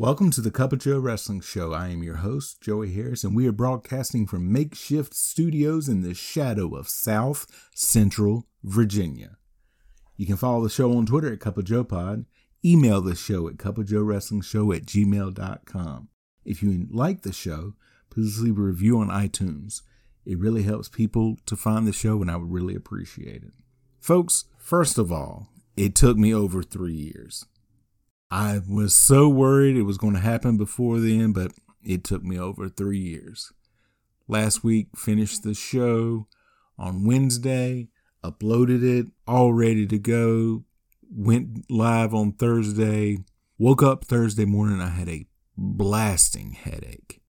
Welcome to the Cup of Joe Wrestling Show. I am your host, Joey Harris, and we are broadcasting from makeshift studios in the shadow of South Central Virginia. You can follow the show on Twitter at Cup of Joe Pod, email the show at cupofjoewrestlingshow at gmail.com. If you like the show, please leave a review on iTunes. It really helps people to find the show, and I would really appreciate it. Folks, first of all, it took me over three years. I was so worried it was going to happen before then, but it took me over three years. Last week, finished the show on Wednesday, uploaded it, all ready to go, went live on Thursday, woke up Thursday morning, I had a blasting headache.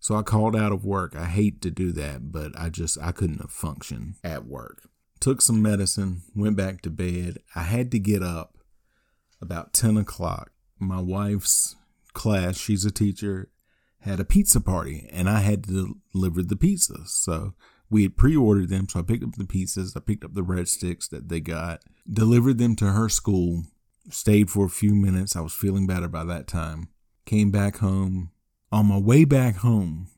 So I called out of work. I hate to do that, but I just I couldn't function at work. Took some medicine, went back to bed. I had to get up about 10 o'clock. My wife's class, she's a teacher, had a pizza party and I had to deliver the pizzas. So we had pre ordered them. So I picked up the pizzas, I picked up the breadsticks that they got, delivered them to her school, stayed for a few minutes. I was feeling better by that time. Came back home. On my way back home,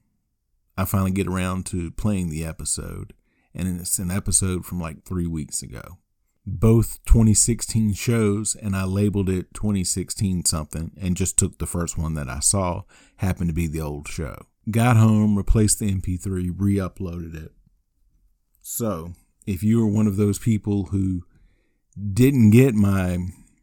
I finally get around to playing the episode. And it's an episode from like three weeks ago both 2016 shows and I labeled it 2016 something and just took the first one that I saw, happened to be the old show. Got home, replaced the MP3, re uploaded it. So, if you are one of those people who didn't get my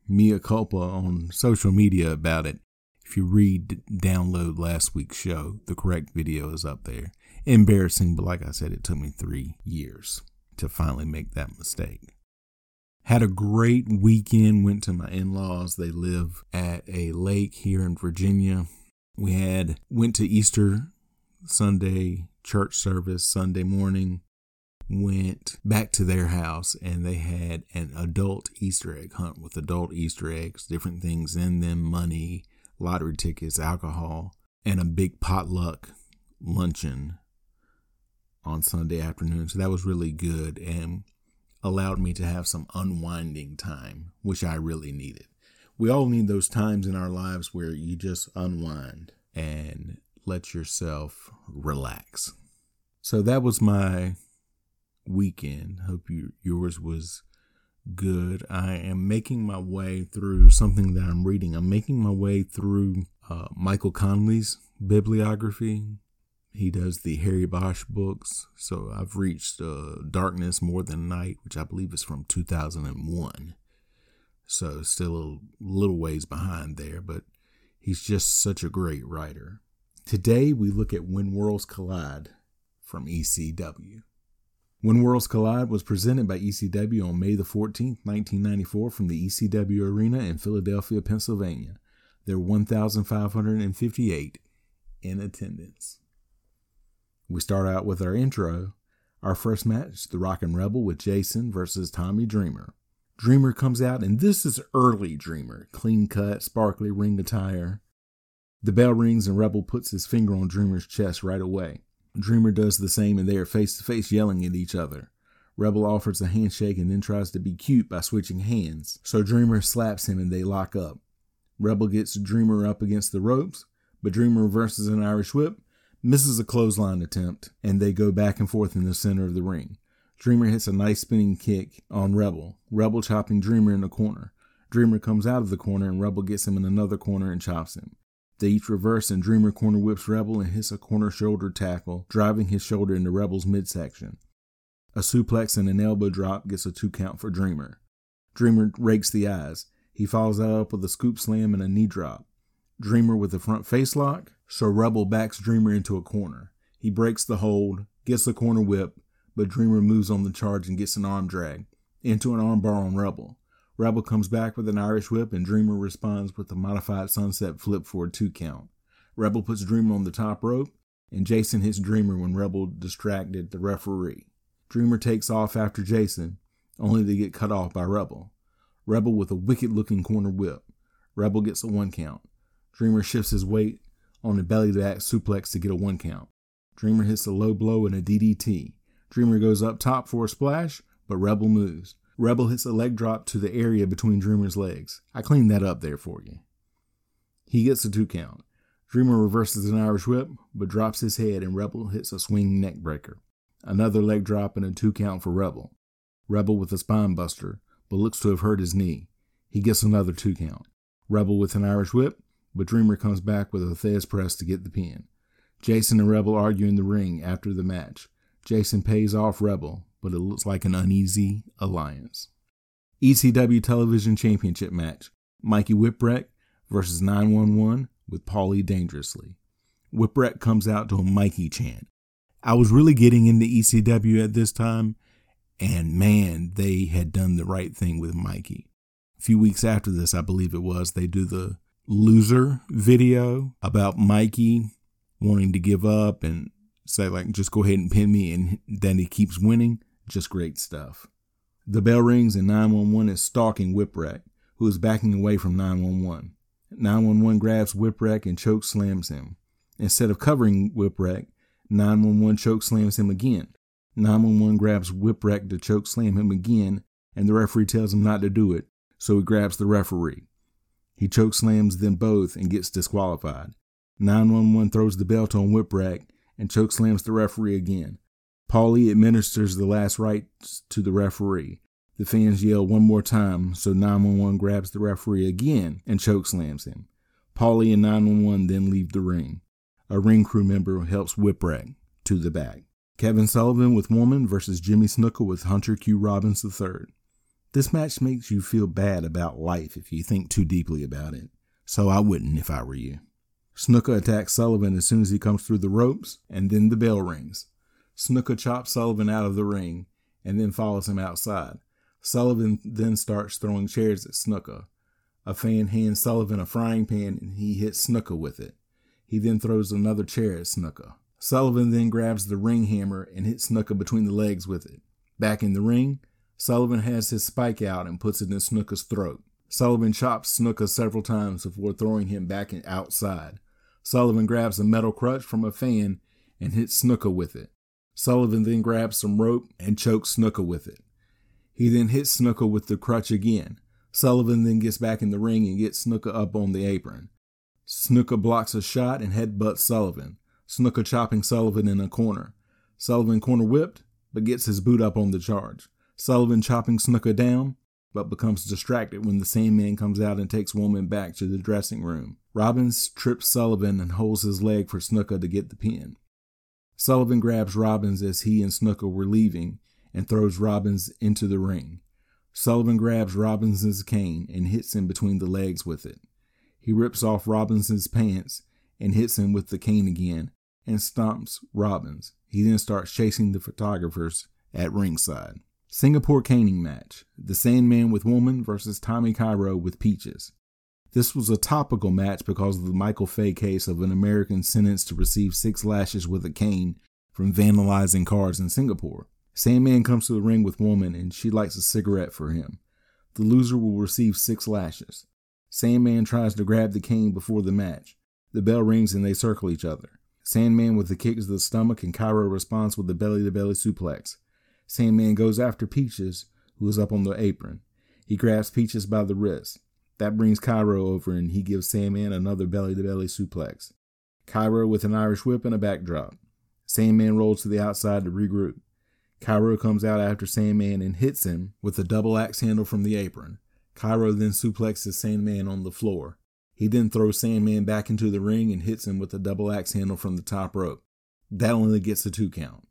mea culpa on social media about it, if you read download last week's show, the correct video is up there. Embarrassing, but like I said, it took me three years to finally make that mistake. Had a great weekend, went to my in laws. They live at a lake here in Virginia. We had went to Easter Sunday church service Sunday morning, went back to their house and they had an adult Easter egg hunt with adult Easter eggs, different things in them, money, lottery tickets, alcohol, and a big potluck luncheon on Sunday afternoon. So that was really good. And allowed me to have some unwinding time, which I really needed. We all need those times in our lives where you just unwind and let yourself relax. So that was my weekend. Hope you, yours was good. I am making my way through something that I'm reading. I'm making my way through uh, Michael Connelly's bibliography. He does the Harry Bosch books. So I've reached uh, Darkness More Than Night, which I believe is from 2001. So still a little ways behind there, but he's just such a great writer. Today we look at When Worlds Collide from ECW. When Worlds Collide was presented by ECW on May the 14th, 1994 from the ECW Arena in Philadelphia, Pennsylvania. There were 1,558 in attendance. We start out with our intro. Our first match, The Rockin' Rebel with Jason versus Tommy Dreamer. Dreamer comes out, and this is early Dreamer. Clean cut, sparkly ring attire. The bell rings, and Rebel puts his finger on Dreamer's chest right away. Dreamer does the same, and they are face to face yelling at each other. Rebel offers a handshake and then tries to be cute by switching hands, so Dreamer slaps him and they lock up. Rebel gets Dreamer up against the ropes, but Dreamer reverses an Irish whip misses a clothesline attempt, and they go back and forth in the center of the ring. Dreamer hits a nice spinning kick on Rebel, Rebel chopping Dreamer in the corner. Dreamer comes out of the corner, and Rebel gets him in another corner and chops him. They each reverse, and Dreamer corner whips Rebel and hits a corner shoulder tackle, driving his shoulder into Rebel's midsection. A suplex and an elbow drop gets a two count for Dreamer. Dreamer rakes the eyes. He follows that up with a scoop slam and a knee drop. Dreamer with a front face lock, so Rebel backs Dreamer into a corner. He breaks the hold, gets the corner whip, but Dreamer moves on the charge and gets an arm drag into an armbar on Rebel. Rebel comes back with an Irish whip, and Dreamer responds with a modified sunset flip for a two count. Rebel puts Dreamer on the top rope, and Jason hits Dreamer when Rebel distracted the referee. Dreamer takes off after Jason, only to get cut off by Rebel. Rebel with a wicked looking corner whip. Rebel gets a one count. Dreamer shifts his weight on a belly to back suplex to get a one count. Dreamer hits a low blow and a DDT. Dreamer goes up top for a splash, but Rebel moves. Rebel hits a leg drop to the area between Dreamer's legs. I cleaned that up there for you. He gets a two count. Dreamer reverses an Irish whip, but drops his head, and Rebel hits a swing neck breaker. Another leg drop and a two count for Rebel. Rebel with a spine buster, but looks to have hurt his knee. He gets another two count. Rebel with an Irish whip, but Dreamer comes back with a Thesz press to get the pin. Jason and Rebel argue in the ring after the match. Jason pays off Rebel, but it looks like an uneasy alliance. ECW Television Championship match Mikey Whipwreck versus 911 with Paulie Dangerously. Whipwreck comes out to a Mikey chant. I was really getting into ECW at this time, and man, they had done the right thing with Mikey. A few weeks after this, I believe it was, they do the loser video about Mikey wanting to give up and say, like, just go ahead and pin me, and then he keeps winning. Just great stuff. The bell rings, and 911 is stalking Whipwreck, who is backing away from 911. 911 grabs Whipwreck and choke slams him. Instead of covering Whipwreck, 911 choke slams him again. 911 grabs Whipwreck to choke slam him again, and the referee tells him not to do it, so he grabs the referee. He choke slams them both and gets disqualified. 911 throws the belt on Whipwreck and choke slams the referee again. Paulie administers the last rites to the referee. The fans yell one more time, so 911 grabs the referee again and chokeslams him. Paulie and 911 then leave the ring. A ring crew member helps Whipwreck to the back. Kevin Sullivan with Woman versus Jimmy Snuka with Hunter Q. Robbins III. This match makes you feel bad about life if you think too deeply about it, so I wouldn't if I were you. Snuka attacks Sullivan as soon as he comes through the ropes, and then the bell rings. Snuka chops Sullivan out of the ring and then follows him outside. Sullivan then starts throwing chairs at Snuka. A fan hands Sullivan a frying pan and he hits Snuka with it. He then throws another chair at Snuka. Sullivan then grabs the ring hammer and hits Snuka between the legs with it. Back in the ring, Sullivan has his spike out and puts it in Snuka's throat. Sullivan chops Snuka several times before throwing him back outside. Sullivan grabs a metal crutch from a fan and hits Snuka with it. Sullivan then grabs some rope and chokes Snuka with it. He then hits Snuka with the crutch again. Sullivan then gets back in the ring and gets Snuka up on the apron. Snuka blocks a shot and headbutts Sullivan. Snuka chopping Sullivan in a corner. Sullivan corner whipped, but gets his boot up on the charge. Sullivan chopping Snuka down, but becomes distracted when the Sandman comes out and takes Woman back to the dressing room. Robbins trips Sullivan and holds his leg for Snuka to get the pin. Sullivan grabs Robbins as he and Snuka were leaving and throws Robbins into the ring. Sullivan grabs Robbins's cane and hits him between the legs with it. He rips off Robbins's pants and hits him with the cane again and stomps Robbins. He then starts chasing the photographers at ringside. Singapore caning match. The Sandman with Woman versus Tommy Cairo with Peaches. This was a topical match because of the Michael Fay case of an American sentenced to receive six lashes with a cane from vandalizing cars in Singapore. Sandman comes to the ring with Woman and she lights a cigarette for him. The loser will receive six lashes. Sandman tries to grab the cane before the match. The bell rings and they circle each other. Sandman with the kick to the stomach and Cairo responds with the belly to belly suplex. Sandman goes after Peaches, who is up on the apron. He grabs Peaches by the wrist. That brings Cairo over and he gives Sandman another belly to belly suplex. Cairo with an Irish whip and a backdrop. Sandman rolls to the outside to regroup. Cairo comes out after Sandman and hits him with a double axe handle from the apron. Cairo then suplexes Sandman on the floor. He then throws Sandman back into the ring and hits him with a double axe handle from the top rope. That only gets a two count.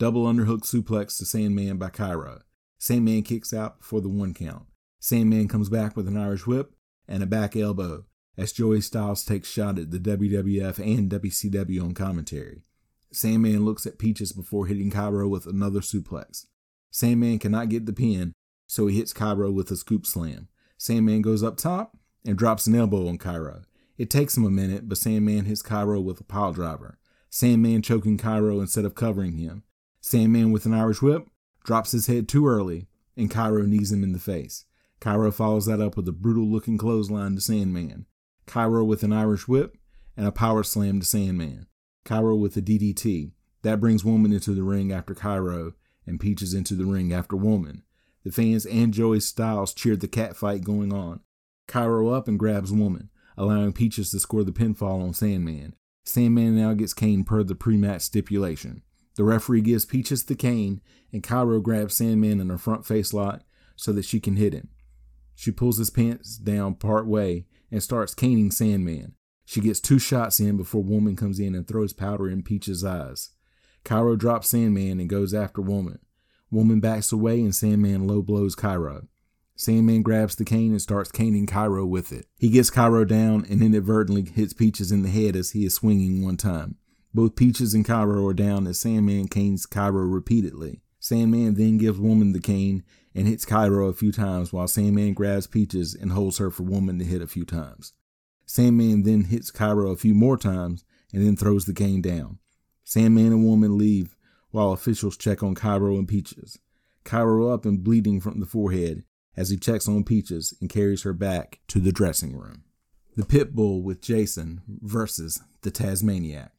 Double underhook suplex to Sandman by Cairo. Sandman kicks out before the one count. Sandman comes back with an Irish whip and a back elbow as Joey Styles takes shot at the WWF and WCW on commentary. Sandman looks at Peaches before hitting Cairo with another suplex. Sandman cannot get the pin, so he hits Cairo with a scoop slam. Sandman goes up top and drops an elbow on Cairo. It takes him a minute, but Sandman hits Cairo with a pile driver. Sandman choking Cairo instead of covering him. Sandman with an Irish whip drops his head too early, and Cairo knees him in the face. Cairo follows that up with a brutal looking clothesline to Sandman. Cairo with an Irish whip and a power slam to Sandman. Cairo with a DDT. That brings Woman into the ring after Cairo, and Peaches into the ring after Woman. The fans and Joey Styles cheered the catfight going on. Cairo up and grabs Woman, allowing Peaches to score the pinfall on Sandman. Sandman now gets cane per the pre-match stipulation. The referee gives Peaches the cane, and Cairo grabs Sandman in her front face lock so that she can hit him. She pulls his pants down part way and starts caning Sandman. She gets two shots in before Woman comes in and throws powder in Peach's eyes. Cairo drops Sandman and goes after Woman. Woman backs away and Sandman low blows Cairo. Sandman grabs the cane and starts caning Cairo with it. He gets Cairo down and inadvertently hits Peaches in the head as he is swinging one time. Both Peaches and Cairo are down as Sandman canes Cairo repeatedly. Sandman then gives Woman the cane and hits Cairo a few times while Sandman grabs Peaches and holds her for Woman to hit a few times. Sandman then hits Cairo a few more times and then throws the cane down. Sandman and Woman leave while officials check on Cairo and Peaches. Cairo up and bleeding from the forehead as he checks on Peaches and carries her back to the dressing room. The Pit Bull with Jason versus the Tasmaniac.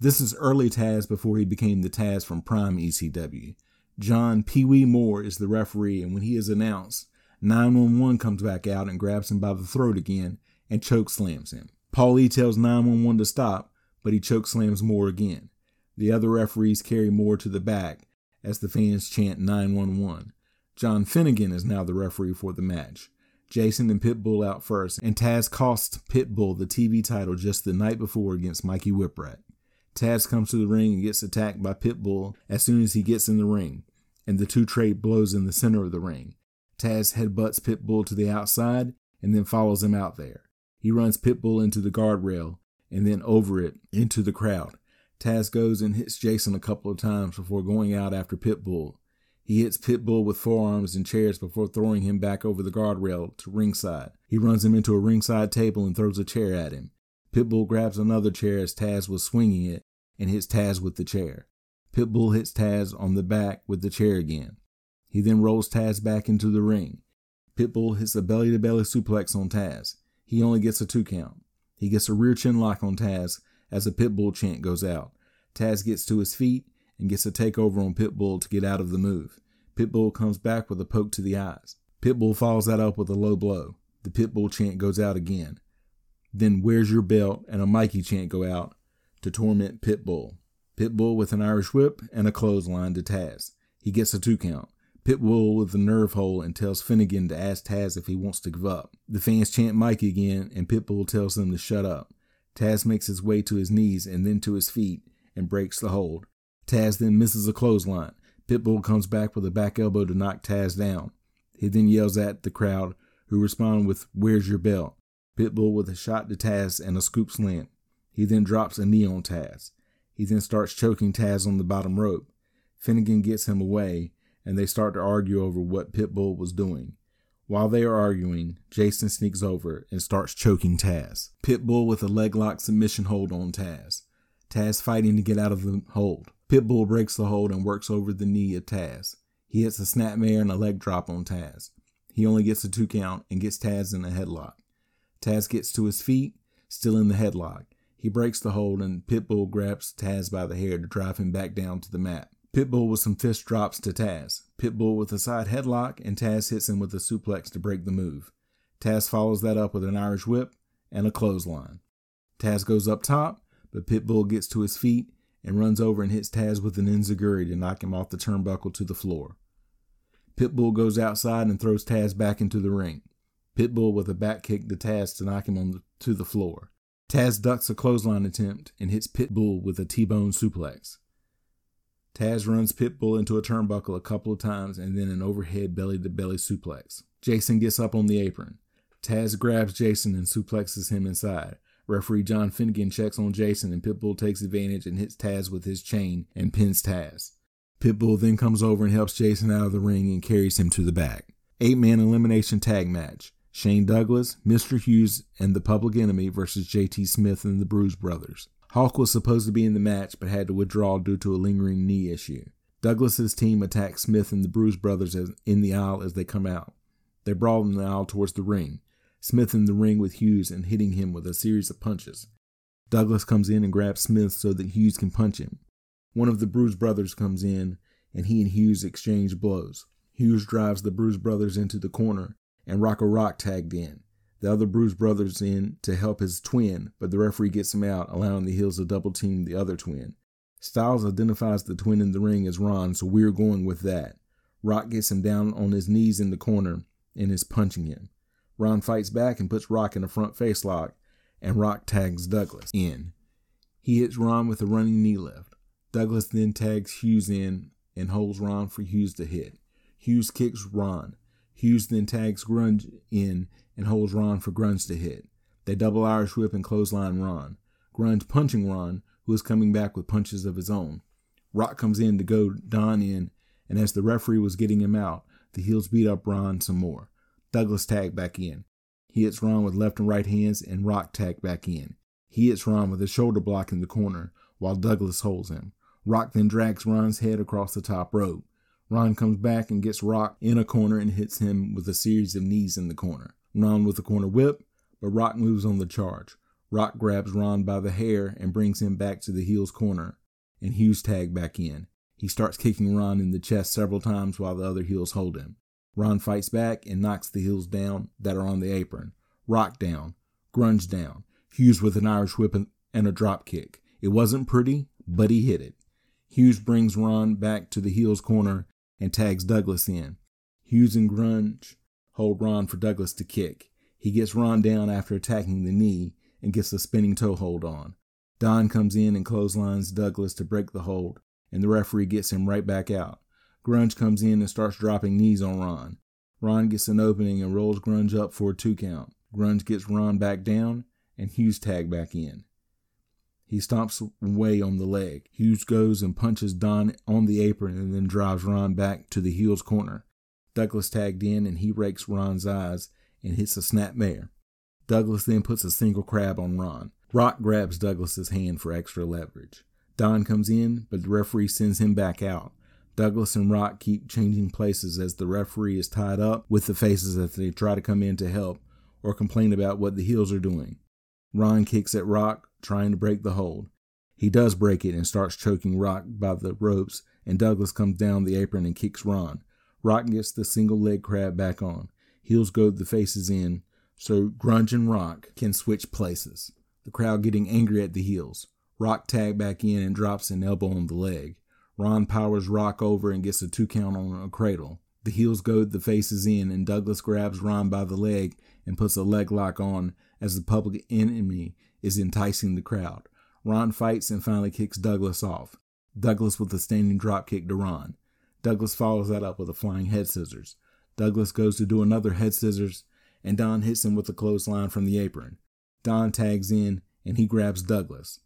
This is early Taz before he became the Taz from Prime ECW. John Pee Wee Moore is the referee, and when he is announced, 911 comes back out and grabs him by the throat again and choke slams him. Paulie tells 911 to stop, but he choke slams Moore again. The other referees carry Moore to the back as the fans chant 911. John Finnegan is now the referee for the match. Jason and Pitbull out first, and Taz cost Pitbull the TV title just the night before against Mikey Whipwreck. Taz comes to the ring and gets attacked by Pitbull as soon as he gets in the ring, and the two trade blows in the center of the ring. Taz headbutts Pitbull to the outside and then follows him out there. He runs Pitbull into the guardrail and then over it into the crowd. Taz goes and hits Jason a couple of times before going out after Pitbull. He hits Pitbull with forearms and chairs before throwing him back over the guardrail to ringside. He runs him into a ringside table and throws a chair at him. Pitbull grabs another chair as Taz was swinging it and hits Taz with the chair. Pitbull hits Taz on the back with the chair again. He then rolls Taz back into the ring. Pitbull hits a belly to belly suplex on Taz. He only gets a two count. He gets a rear chin lock on Taz as a Pitbull chant goes out. Taz gets to his feet and gets a takeover on Pitbull to get out of the move. Pitbull comes back with a poke to the eyes. Pitbull follows that up with a low blow. The Pitbull chant goes out again. Then Where's Your Belt and a Mikey chant go out to torment Pitbull. Pitbull with an Irish whip and a clothesline to Taz. He gets a two count. Pitbull with a nerve hold and tells Finnegan to ask Taz if he wants to give up. The fans chant Mikey again and Pitbull tells them to shut up. Taz makes his way to his knees and then to his feet and breaks the hold. Taz then misses a clothesline. Pitbull comes back with a back elbow to knock Taz down. He then yells at the crowd, who respond with, Where's your belt? Pitbull with a shot to Taz and a scoop slam. He then drops a knee on Taz. He then starts choking Taz on the bottom rope. Finnegan gets him away, and they start to argue over what Pitbull was doing. While they are arguing, Jason sneaks over and starts choking Taz. Pitbull with a leg lock submission hold on Taz. Taz fighting to get out of the hold. Pitbull breaks the hold and works over the knee of Taz. He hits a snapmare and a leg drop on Taz. He only gets a two count and gets Taz in a headlock. Taz gets to his feet, still in the headlock. He breaks the hold and Pitbull grabs Taz by the hair to drive him back down to the mat. Pitbull with some fist drops to Taz. Pitbull with a side headlock and Taz hits him with a suplex to break the move. Taz follows that up with an Irish whip and a clothesline. Taz goes up top but Pitbull gets to his feet and runs over and hits Taz with an enziguri to knock him off the turnbuckle to the floor. Pitbull goes outside and throws Taz back into the ring. Pitbull with a back kick to Taz to knock him on the, to the floor. Taz ducks a clothesline attempt and hits Pitbull with a T-bone suplex. Taz runs Pitbull into a turnbuckle a couple of times and then an overhead belly to belly suplex. Jason gets up on the apron. Taz grabs Jason and suplexes him inside. Referee John Finnegan checks on Jason and Pitbull takes advantage and hits Taz with his chain and pins Taz. Pitbull then comes over and helps Jason out of the ring and carries him to the back. Eight man elimination tag match. Shane Douglas, Mr. Hughes, and the Public Enemy versus JT Smith and the Bruise Brothers. Hawk was supposed to be in the match but had to withdraw due to a lingering knee issue. Douglas's team attacks Smith and the Bruise Brothers in the aisle as they come out. They brawl in the aisle towards the ring. Smith in the ring with Hughes and hitting him with a series of punches. Douglas comes in and grabs Smith so that Hughes can punch him. One of the Bruise Brothers comes in and he and Hughes exchange blows. Hughes drives the Bruise Brothers into the corner and Rocco Rock tagged in. The other Bruise Brothers in to help his twin, but the referee gets him out, allowing the Heels to double team the other twin. Styles identifies the twin in the ring as Ron, so we're going with that. Rock gets him down on his knees in the corner and is punching him. Ron fights back and puts Rock in a front face lock, and Rock tags Douglas in. He hits Ron with a running knee lift. Douglas then tags Hughes in and holds Ron for Hughes to hit. Hughes kicks Ron. Hughes then tags Grunge in and holds Ron for Grunge to hit. They double Irish whip and clothesline Ron. Grunge punching Ron, who is coming back with punches of his own. Rock comes in to go Don in, and as the referee was getting him out, the heels beat up Ron some more. Douglas tagged back in. He hits Ron with left and right hands, and Rock tagged back in. He hits Ron with a shoulder block in the corner, while Douglas holds him. Rock then drags Ron's head across the top rope. Ron comes back and gets Rock in a corner and hits him with a series of knees in the corner. Ron with a corner whip, but Rock moves on the charge. Rock grabs Ron by the hair and brings him back to the heels corner, and Hughes tag back in. He starts kicking Ron in the chest several times while the other heels hold him. Ron fights back and knocks the heels down that are on the apron. Rock down, Grunge down, Hughes with an Irish whip and a drop kick. It wasn't pretty, but he hit it. Hughes brings Ron back to the heels corner and tags Douglas in. Hughes and Grunge hold Ron for Douglas to kick. He gets Ron down after attacking the knee and gets a spinning toe hold on. Don comes in and clotheslines Douglas to break the hold, and the referee gets him right back out. Grunge comes in and starts dropping knees on Ron. Ron gets an opening and rolls Grunge up for a two count. Grunge gets Ron back down, and Hughes tag back in. He stomps away on the leg. Hughes goes and punches Don on the apron and then drives Ron back to the heels corner. Douglas tagged in and he rakes Ron's eyes and hits a snapmare. Douglas then puts a single crab on Ron. Rock grabs Douglas's hand for extra leverage. Don comes in, but the referee sends him back out. Douglas and Rock keep changing places as the referee is tied up with the faces as they try to come in to help or complain about what the heels are doing. Ron kicks at Rock, trying to break the hold. He does break it and starts choking Rock by the ropes, and Douglas comes down the apron and kicks Ron. Rock gets the single leg crab back on. Heels go the faces in, so Grunge and Rock can switch places. The crowd getting angry at the heels. Rock tag back in and drops an elbow on the leg. Ron powers Rock over and gets a two count on a cradle. The heels goad the faces in, and Douglas grabs Ron by the leg and puts a leg lock on as the public enemy is enticing the crowd. Ron fights and finally kicks Douglas off. Douglas with a standing drop kick to Ron. Douglas follows that up with a flying head scissors. Douglas goes to do another head scissors and Don hits him with a clothesline from the apron. Don tags in and he grabs Douglas.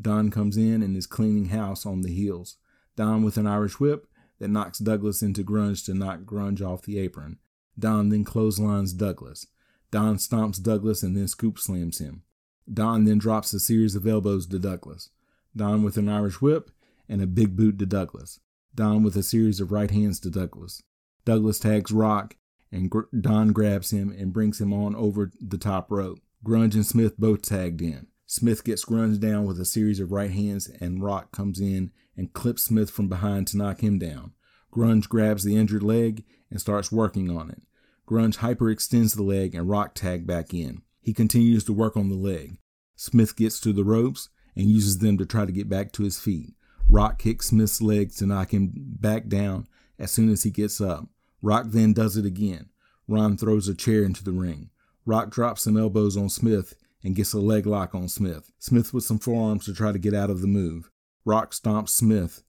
Don comes in and is cleaning house on the heels. Don with an Irish whip that knocks Douglas into Grunge to knock Grunge off the apron. Don then clotheslines Douglas. Don stomps Douglas and then scoop slams him. Don then drops a series of elbows to Douglas. Don with an Irish whip and a big boot to Douglas. Don with a series of right hands to Douglas. Douglas tags Rock and Don grabs him and brings him on over the top rope. Grunge and Smith both tagged in. Smith gets Grunge down with a series of right hands, and Rock comes in and clips Smith from behind to knock him down. Grunge grabs the injured leg and starts working on it. Grunge hyperextends the leg and Rock tag back in. He continues to work on the leg. Smith gets to the ropes and uses them to try to get back to his feet. Rock kicks Smith's legs to knock him back down as soon as he gets up. Rock then does it again. Ron throws a chair into the ring. Rock drops some elbows on Smith and gets a leg lock on Smith. Smith with some forearms to try to get out of the move. Rock stomps Smith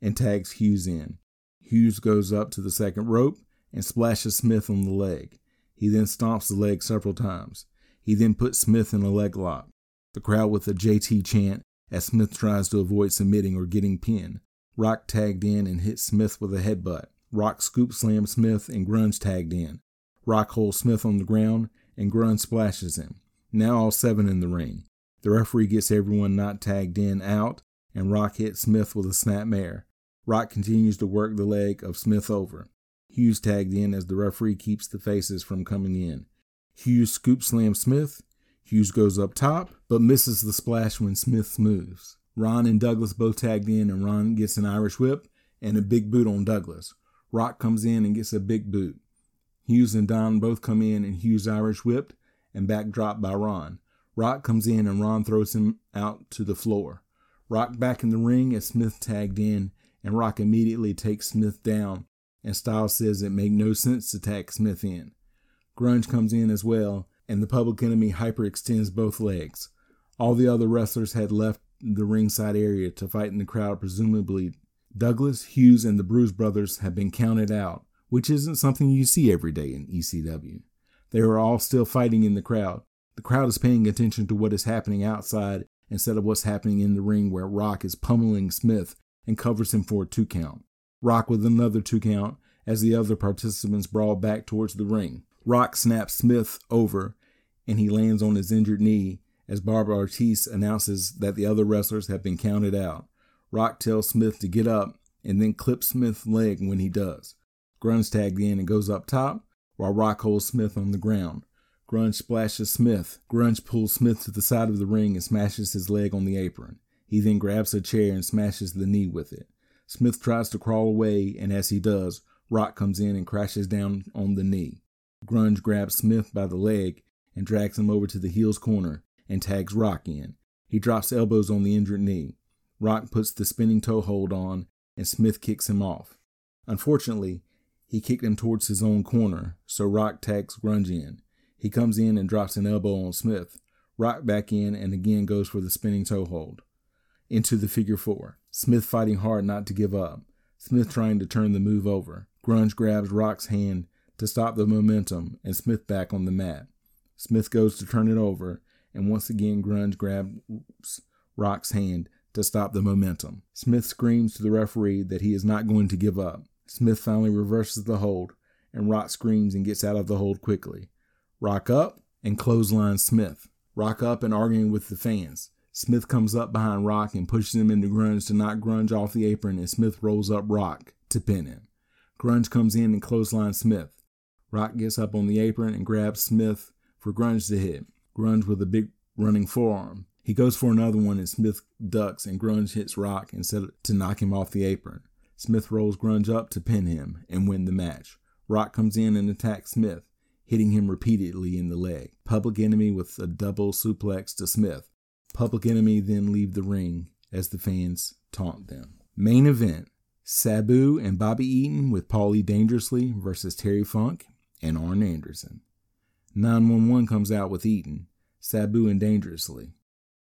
and tags Hughes in. Hughes goes up to the second rope and splashes Smith on the leg. He then stomps the leg several times. He then puts Smith in a leg lock. The crowd with a JT chant as Smith tries to avoid submitting or getting pinned. Rock tagged in and hits Smith with a headbutt. Rock scoop slammed Smith and Grunge tagged in. Rock holds Smith on the ground and Grunge splashes him. Now all seven in the ring. The referee gets everyone not tagged in out, and Rock hits Smith with a snapmare. Rock continues to work the leg of Smith over. Hughes tagged in as the referee keeps the faces from coming in. Hughes scoop slams Smith. Hughes goes up top, but misses the splash when Smith moves. Ron and Douglas both tagged in, and Ron gets an Irish whip and a big boot on Douglas. Rock comes in and gets a big boot. Hughes and Don both come in, and Hughes Irish whipped and backdropped by Ron. Rock comes in, and Ron throws him out to the floor. Rock back in the ring as Smith tagged in, and Rock immediately takes Smith down, and Styles says it made no sense to tag Smith in. Grunge comes in as well, and the public enemy hyperextends both legs. All the other wrestlers had left the ringside area to fight in the crowd, presumably. Douglas, Hughes, and the Bruise brothers have been counted out, which isn't something you see every day in ECW. They are all still fighting in the crowd. The crowd is paying attention to what is happening outside instead of what's happening in the ring where Rock is pummeling Smith and covers him for a two count. Rock with another two count as the other participants brawl back towards the ring. Rock snaps Smith over and he lands on his injured knee as Barbara Ortiz announces that the other wrestlers have been counted out. Rock tells Smith to get up and then clips Smith's leg when he does. Grunge tagged in and goes up top while Rock holds Smith on the ground. Grunge splashes Smith. Grunge pulls Smith to the side of the ring and smashes his leg on the apron. He then grabs a chair and smashes the knee with it. Smith tries to crawl away, and as he does, Rock comes in and crashes down on the knee. Grunge grabs Smith by the leg and drags him over to the heels corner and tags Rock in. He drops elbows on the injured knee. Rock puts the spinning toe hold on, and Smith kicks him off. Unfortunately, he kicked him towards his own corner, so Rock tags Grunge in. He comes in and drops an elbow on Smith. Rock back in and again goes for the spinning toe hold. Into the figure four. Smith fighting hard not to give up. Smith trying to turn the move over. Grunge grabs Rock's hand to stop the momentum and Smith back on the mat. Smith goes to turn it over, and once again Grunge grabs Rock's hand to stop the momentum. Smith screams to the referee that he is not going to give up. Smith finally reverses the hold, and Rock screams and gets out of the hold quickly. Rock up and clothesline Smith. Rock up and arguing with the fans. Smith comes up behind Rock and pushes him into Grunge to knock Grunge off the apron, and Smith rolls up Rock to pin him. Grunge comes in and clotheslines Smith. Rock gets up on the apron and grabs Smith for Grunge to hit. Grunge with a big running forearm. He goes for another one and Smith ducks and Grunge hits Rock instead to knock him off the apron. Smith rolls Grunge up to pin him and win the match. Rock comes in and attacks Smith, hitting him repeatedly in the leg. Public Enemy with a double suplex to Smith. Public Enemy then leave the ring as the fans taunt them. Main event Sabu and Bobby Eaton with Paulie Dangerously versus Terry Funk and Arn Anderson. 911 comes out with Eaton, Sabu and Dangerously.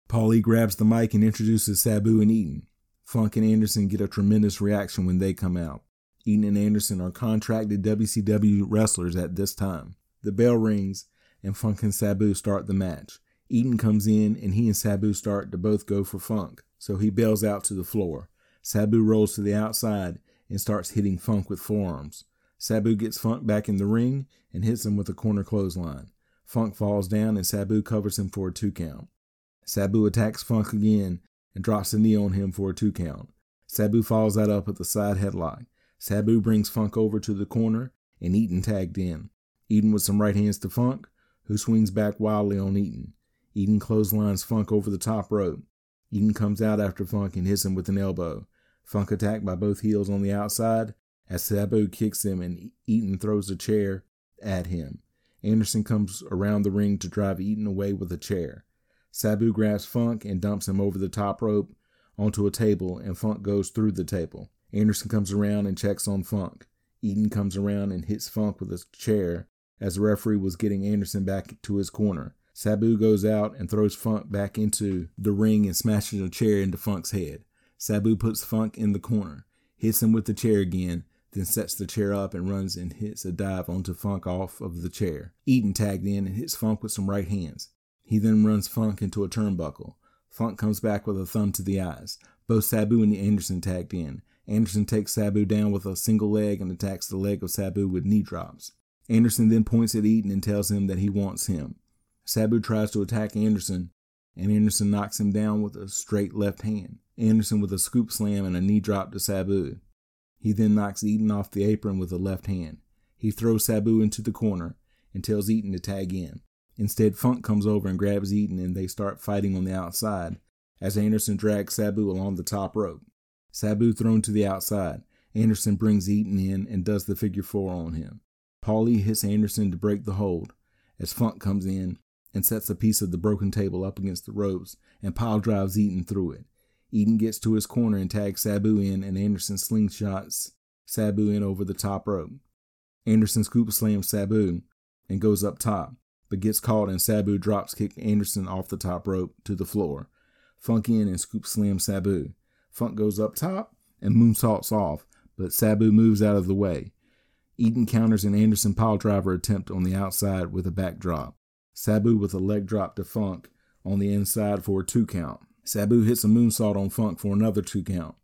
Paulie grabs the mic and introduces Sabu and Eaton. Funk and Anderson get a tremendous reaction when they come out. Eaton and Anderson are contracted WCW wrestlers at this time. The bell rings and Funk and Sabu start the match. Eaton comes in and he and Sabu start to both go for Funk, so he bails out to the floor. Sabu rolls to the outside and starts hitting Funk with forearms. Sabu gets Funk back in the ring and hits him with a corner clothesline. Funk falls down and Sabu covers him for a two count. Sabu attacks Funk again and drops a knee on him for a two count. Sabu follows that up with a side headlock. Sabu brings Funk over to the corner and Eaton tagged in. Eaton with some right hands to Funk, who swings back wildly on Eaton. Eaton clotheslines Funk over the top rope. Eaton comes out after Funk and hits him with an elbow. Funk attacked by both heels on the outside as Sabu kicks him and Eaton throws a chair at him. Anderson comes around the ring to drive Eaton away with a chair. Sabu grabs Funk and dumps him over the top rope onto a table, and Funk goes through the table. Anderson comes around and checks on Funk. Eaton comes around and hits Funk with a chair as the referee was getting Anderson back to his corner. Sabu goes out and throws Funk back into the ring and smashes a chair into Funk's head. Sabu puts Funk in the corner, hits him with the chair again, then sets the chair up and runs and hits a dive onto Funk off of the chair. Eaton tagged in and hits Funk with some right hands. He then runs Funk into a turnbuckle. Funk comes back with a thumb to the eyes. Both Sabu and Anderson tagged in. Anderson takes Sabu down with a single leg and attacks the leg of Sabu with knee drops. Anderson then points at Eaton and tells him that he wants him. Sabu tries to attack Anderson, and Anderson knocks him down with a straight left hand. Anderson with a scoop slam and a knee drop to Sabu. He then knocks Eaton off the apron with a left hand. He throws Sabu into the corner and tells Eaton to tag in. Instead, Funk comes over and grabs Eaton and they start fighting on the outside as Anderson drags Sabu along the top rope. Sabu thrown to the outside. Anderson brings Eaton in and does the figure four on him. Paulie hits Anderson to break the hold as Funk comes in and sets a piece of the broken table up against the ropes and pile drives Eaton through it. Eaton gets to his corner and tags Sabu in, and Anderson slingshots Sabu in over the top rope. Anderson scoop slams Sabu and goes up top, but gets caught and Sabu drops kick Anderson off the top rope to the floor. Funk in and scoop slams Sabu. Funk goes up top and moonsaults off, but Sabu moves out of the way. Eaton counters an Anderson pile driver attempt on the outside with a backdrop. Sabu with a leg drop to Funk on the inside for a two count. Sabu hits a moonsault on Funk for another two count.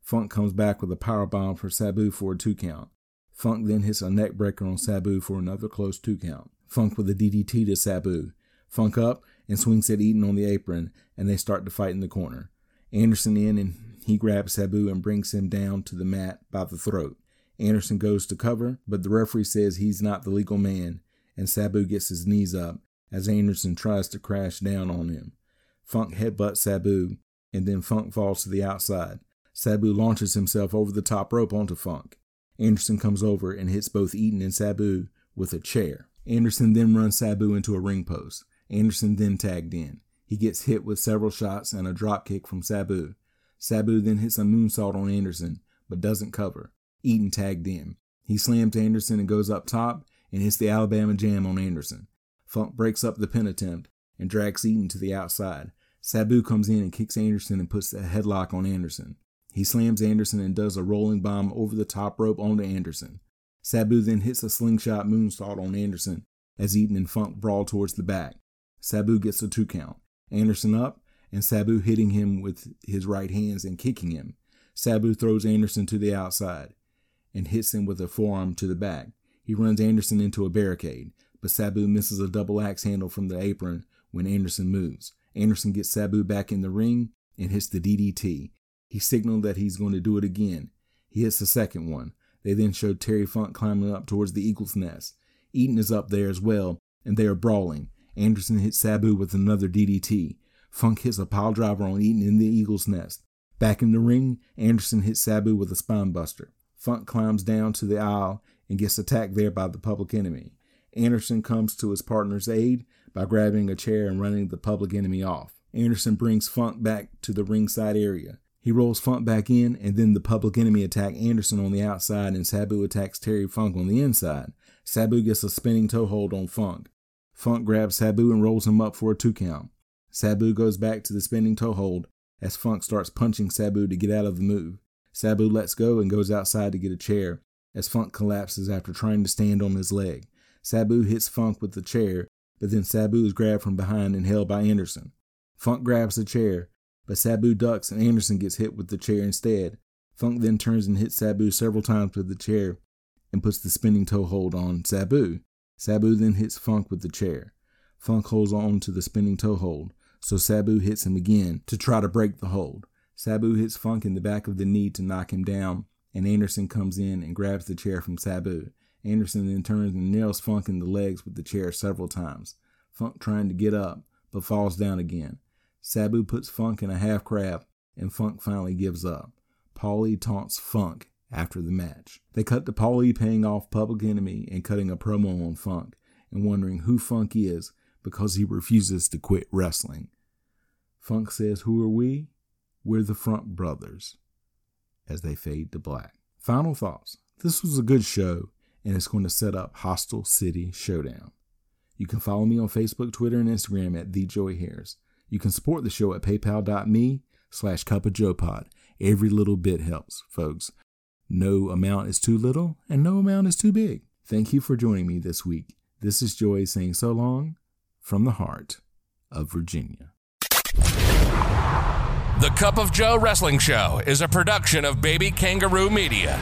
Funk comes back with a power bomb for Sabu for a two count. Funk then hits a neck breaker on Sabu for another close two count. Funk with a DDT to Sabu. Funk up and swings at Eaton on the apron, and they start to fight in the corner. Anderson in and he grabs Sabu and brings him down to the mat by the throat. Anderson goes to cover, but the referee says he's not the legal man, and Sabu gets his knees up as Anderson tries to crash down on him. Funk headbutts Sabu, and then Funk falls to the outside. Sabu launches himself over the top rope onto Funk. Anderson comes over and hits both Eaton and Sabu with a chair. Anderson then runs Sabu into a ring post. Anderson then tagged in. He gets hit with several shots and a drop kick from Sabu. Sabu then hits a moonsault on Anderson, but doesn't cover. Eaton tagged in. He slams Anderson and goes up top and hits the Alabama Jam on Anderson. Funk breaks up the pin attempt and drags Eaton to the outside. Sabu comes in and kicks Anderson and puts a headlock on Anderson. He slams Anderson and does a rolling bomb over the top rope onto Anderson. Sabu then hits a slingshot moonsault on Anderson as Eaton and Funk brawl towards the back. Sabu gets a two count. Anderson up, and Sabu hitting him with his right hands and kicking him. Sabu throws Anderson to the outside and hits him with a forearm to the back. He runs Anderson into a barricade but Sabu misses a double axe handle from the apron when Anderson moves. Anderson gets Sabu back in the ring and hits the DDT. He signaled that he's going to do it again. He hits the second one. They then show Terry Funk climbing up towards the Eagle's Nest. Eaton is up there as well, and they are brawling. Anderson hits Sabu with another DDT. Funk hits a pile driver on Eaton in the Eagle's Nest. Back in the ring, Anderson hits Sabu with a spine buster. Funk climbs down to the aisle and gets attacked there by the public enemy. Anderson comes to his partner's aid by grabbing a chair and running the public enemy off. Anderson brings Funk back to the ringside area. He rolls Funk back in, and then the public enemy attack Anderson on the outside, and Sabu attacks Terry Funk on the inside. Sabu gets a spinning toe hold on Funk. Funk grabs Sabu and rolls him up for a two count. Sabu goes back to the spinning toe hold as Funk starts punching Sabu to get out of the move. Sabu lets go and goes outside to get a chair as Funk collapses after trying to stand on his leg. Sabu hits Funk with the chair, but then Sabu is grabbed from behind and held by Anderson. Funk grabs the chair, but Sabu ducks and Anderson gets hit with the chair instead. Funk then turns and hits Sabu several times with the chair and puts the spinning toe hold on Sabu. Sabu then hits Funk with the chair. Funk holds on to the spinning toe hold, so Sabu hits him again to try to break the hold. Sabu hits Funk in the back of the knee to knock him down, and Anderson comes in and grabs the chair from Sabu. Anderson then turns and nails Funk in the legs with the chair several times. Funk trying to get up, but falls down again. Sabu puts Funk in a half crab, and Funk finally gives up. Paulie taunts Funk after the match. They cut to Paulie paying off Public Enemy and cutting a promo on Funk, and wondering who Funk is because he refuses to quit wrestling. Funk says, Who are we? We're the Front Brothers, as they fade to black. Final thoughts. This was a good show and it's going to set up Hostile City Showdown. You can follow me on Facebook, Twitter, and Instagram at The Joey Harris. You can support the show at paypal.me slash cup of Joe Pod. Every little bit helps, folks. No amount is too little, and no amount is too big. Thank you for joining me this week. This is Joey saying so long from the heart of Virginia. The Cup of Joe Wrestling Show is a production of Baby Kangaroo Media.